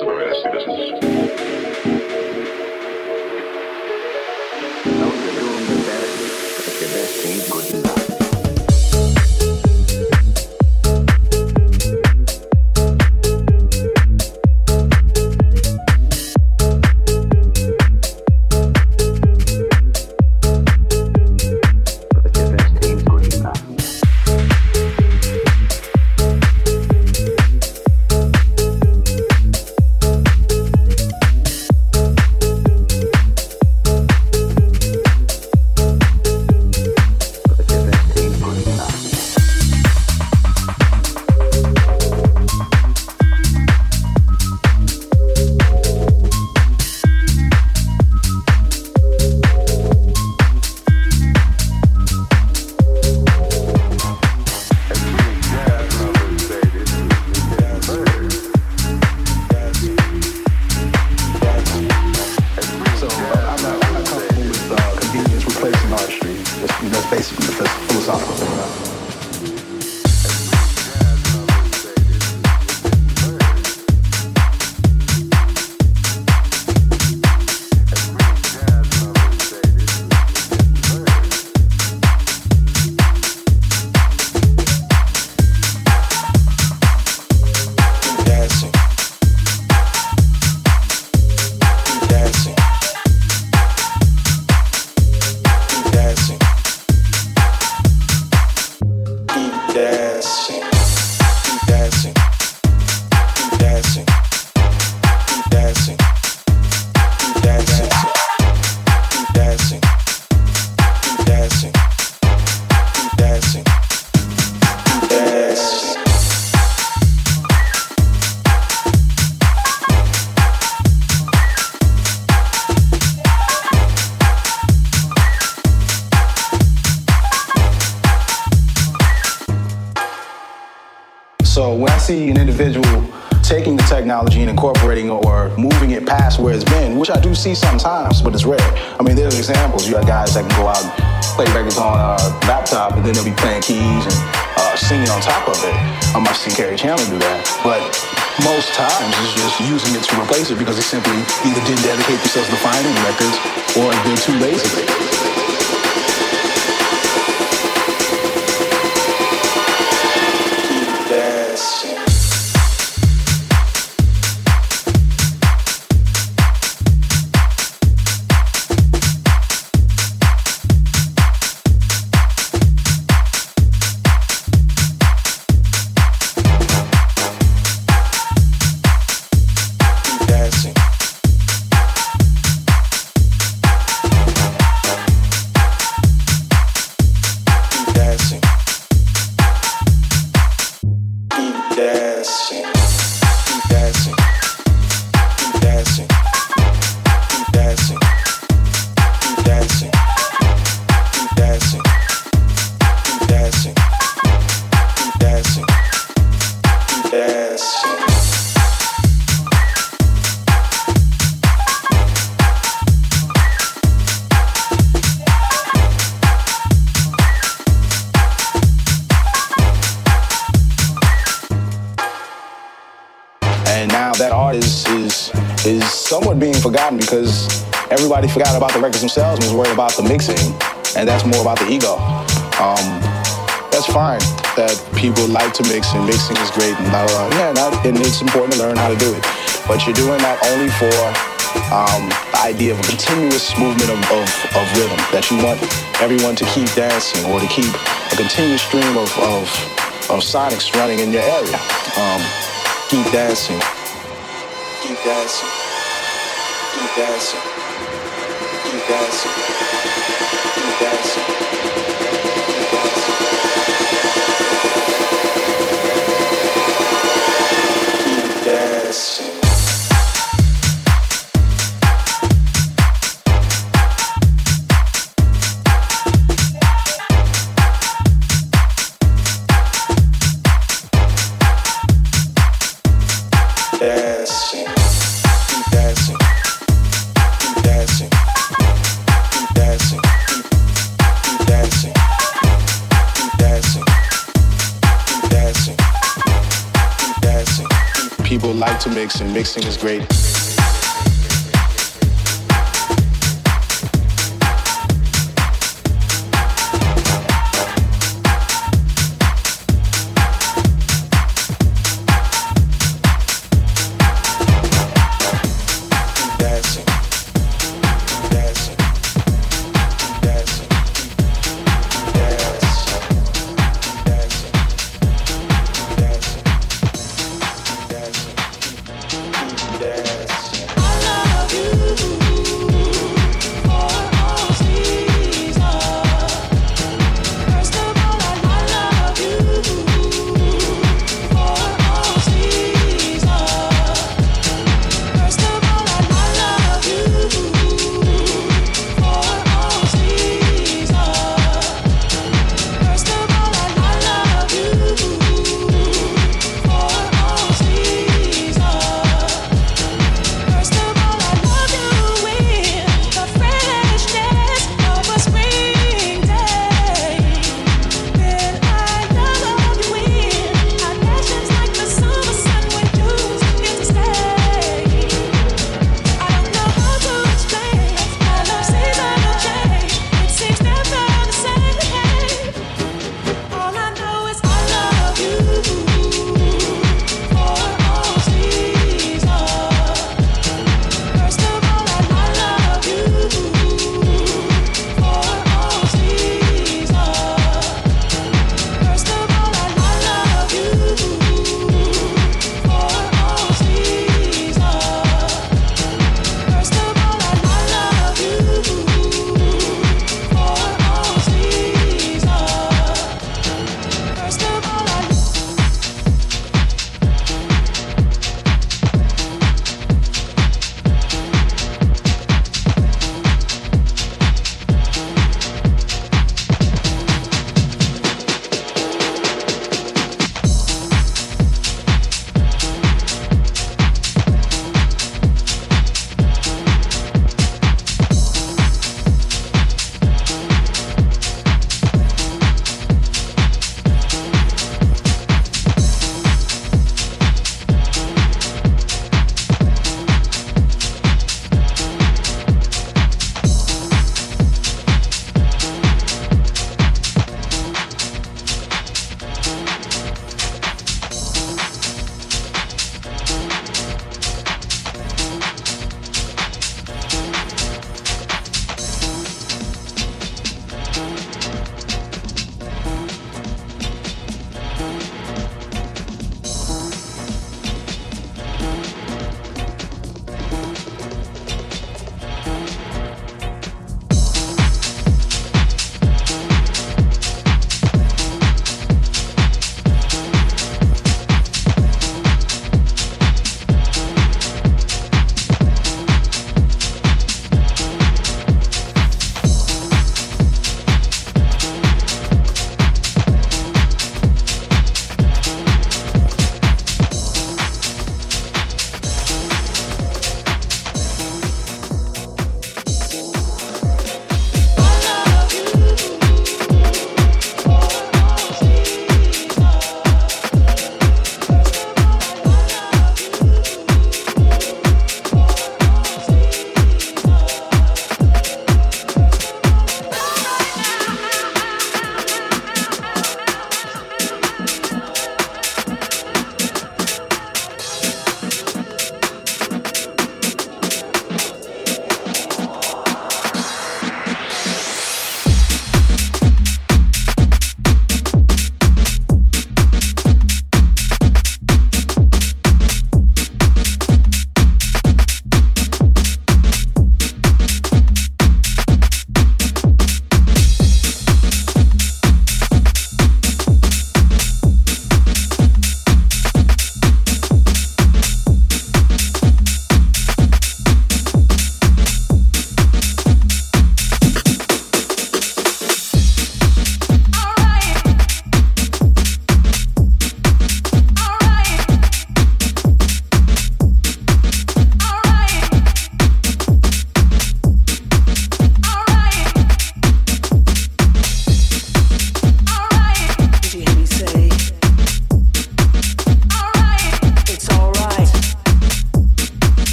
see That can go out and play records on a laptop, and then they'll be playing keys and uh, singing on top of it. I might see Kerri Chandler do that, but most times it's just using it to replace it because they simply either didn't dedicate themselves to finding records or they're too lazy. Everybody forgot about the records themselves and was worried about the mixing, and that's more about the ego. Um, that's fine that people like to mix and mixing is great and blah, blah, blah. Yeah, not, and it's important to learn how to do it. But you're doing that only for um, the idea of a continuous movement of, of, of, rhythm, that you want everyone to keep dancing or to keep a continuous stream of, of, of sonics running in your area. Um, keep dancing. Keep dancing. Keep dancing dancing, keep dancing. To mix, and mixing is great.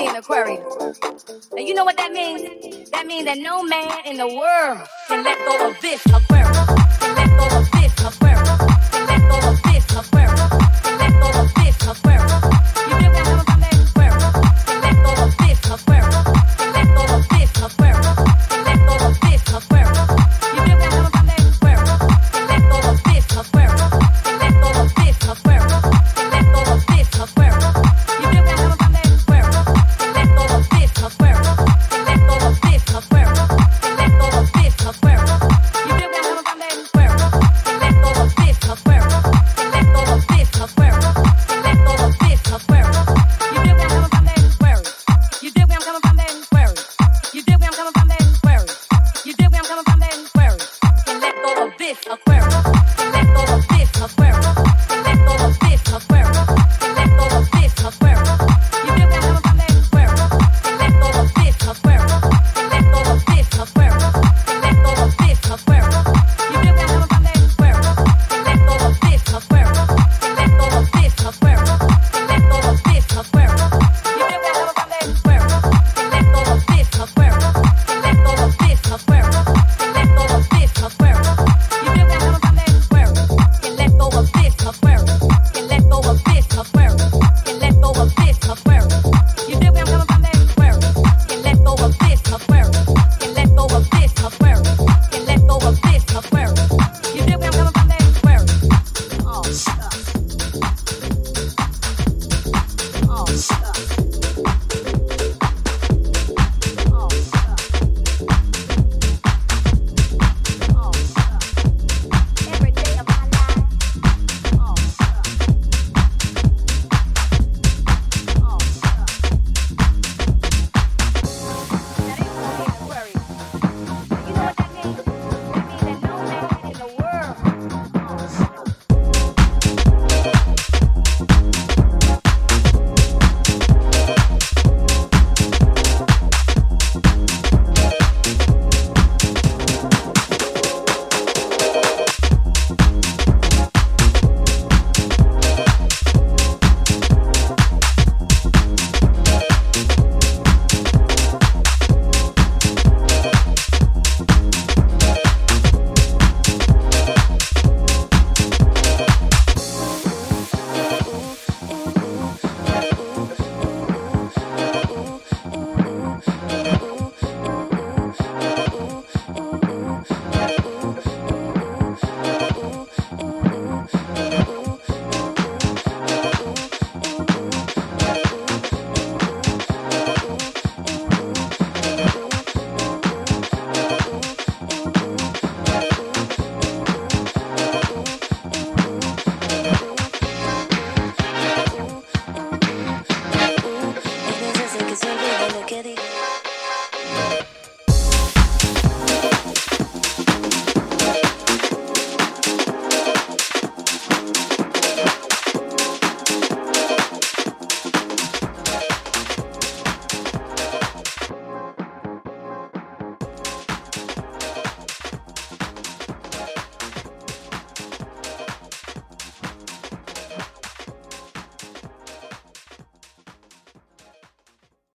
me an Aquarius. And you know what that means? That means that no man in the world can let go of this Aquarius. Can let go of this Aquarius. Can let go of this Aquarius. Can let go of this Aquarius.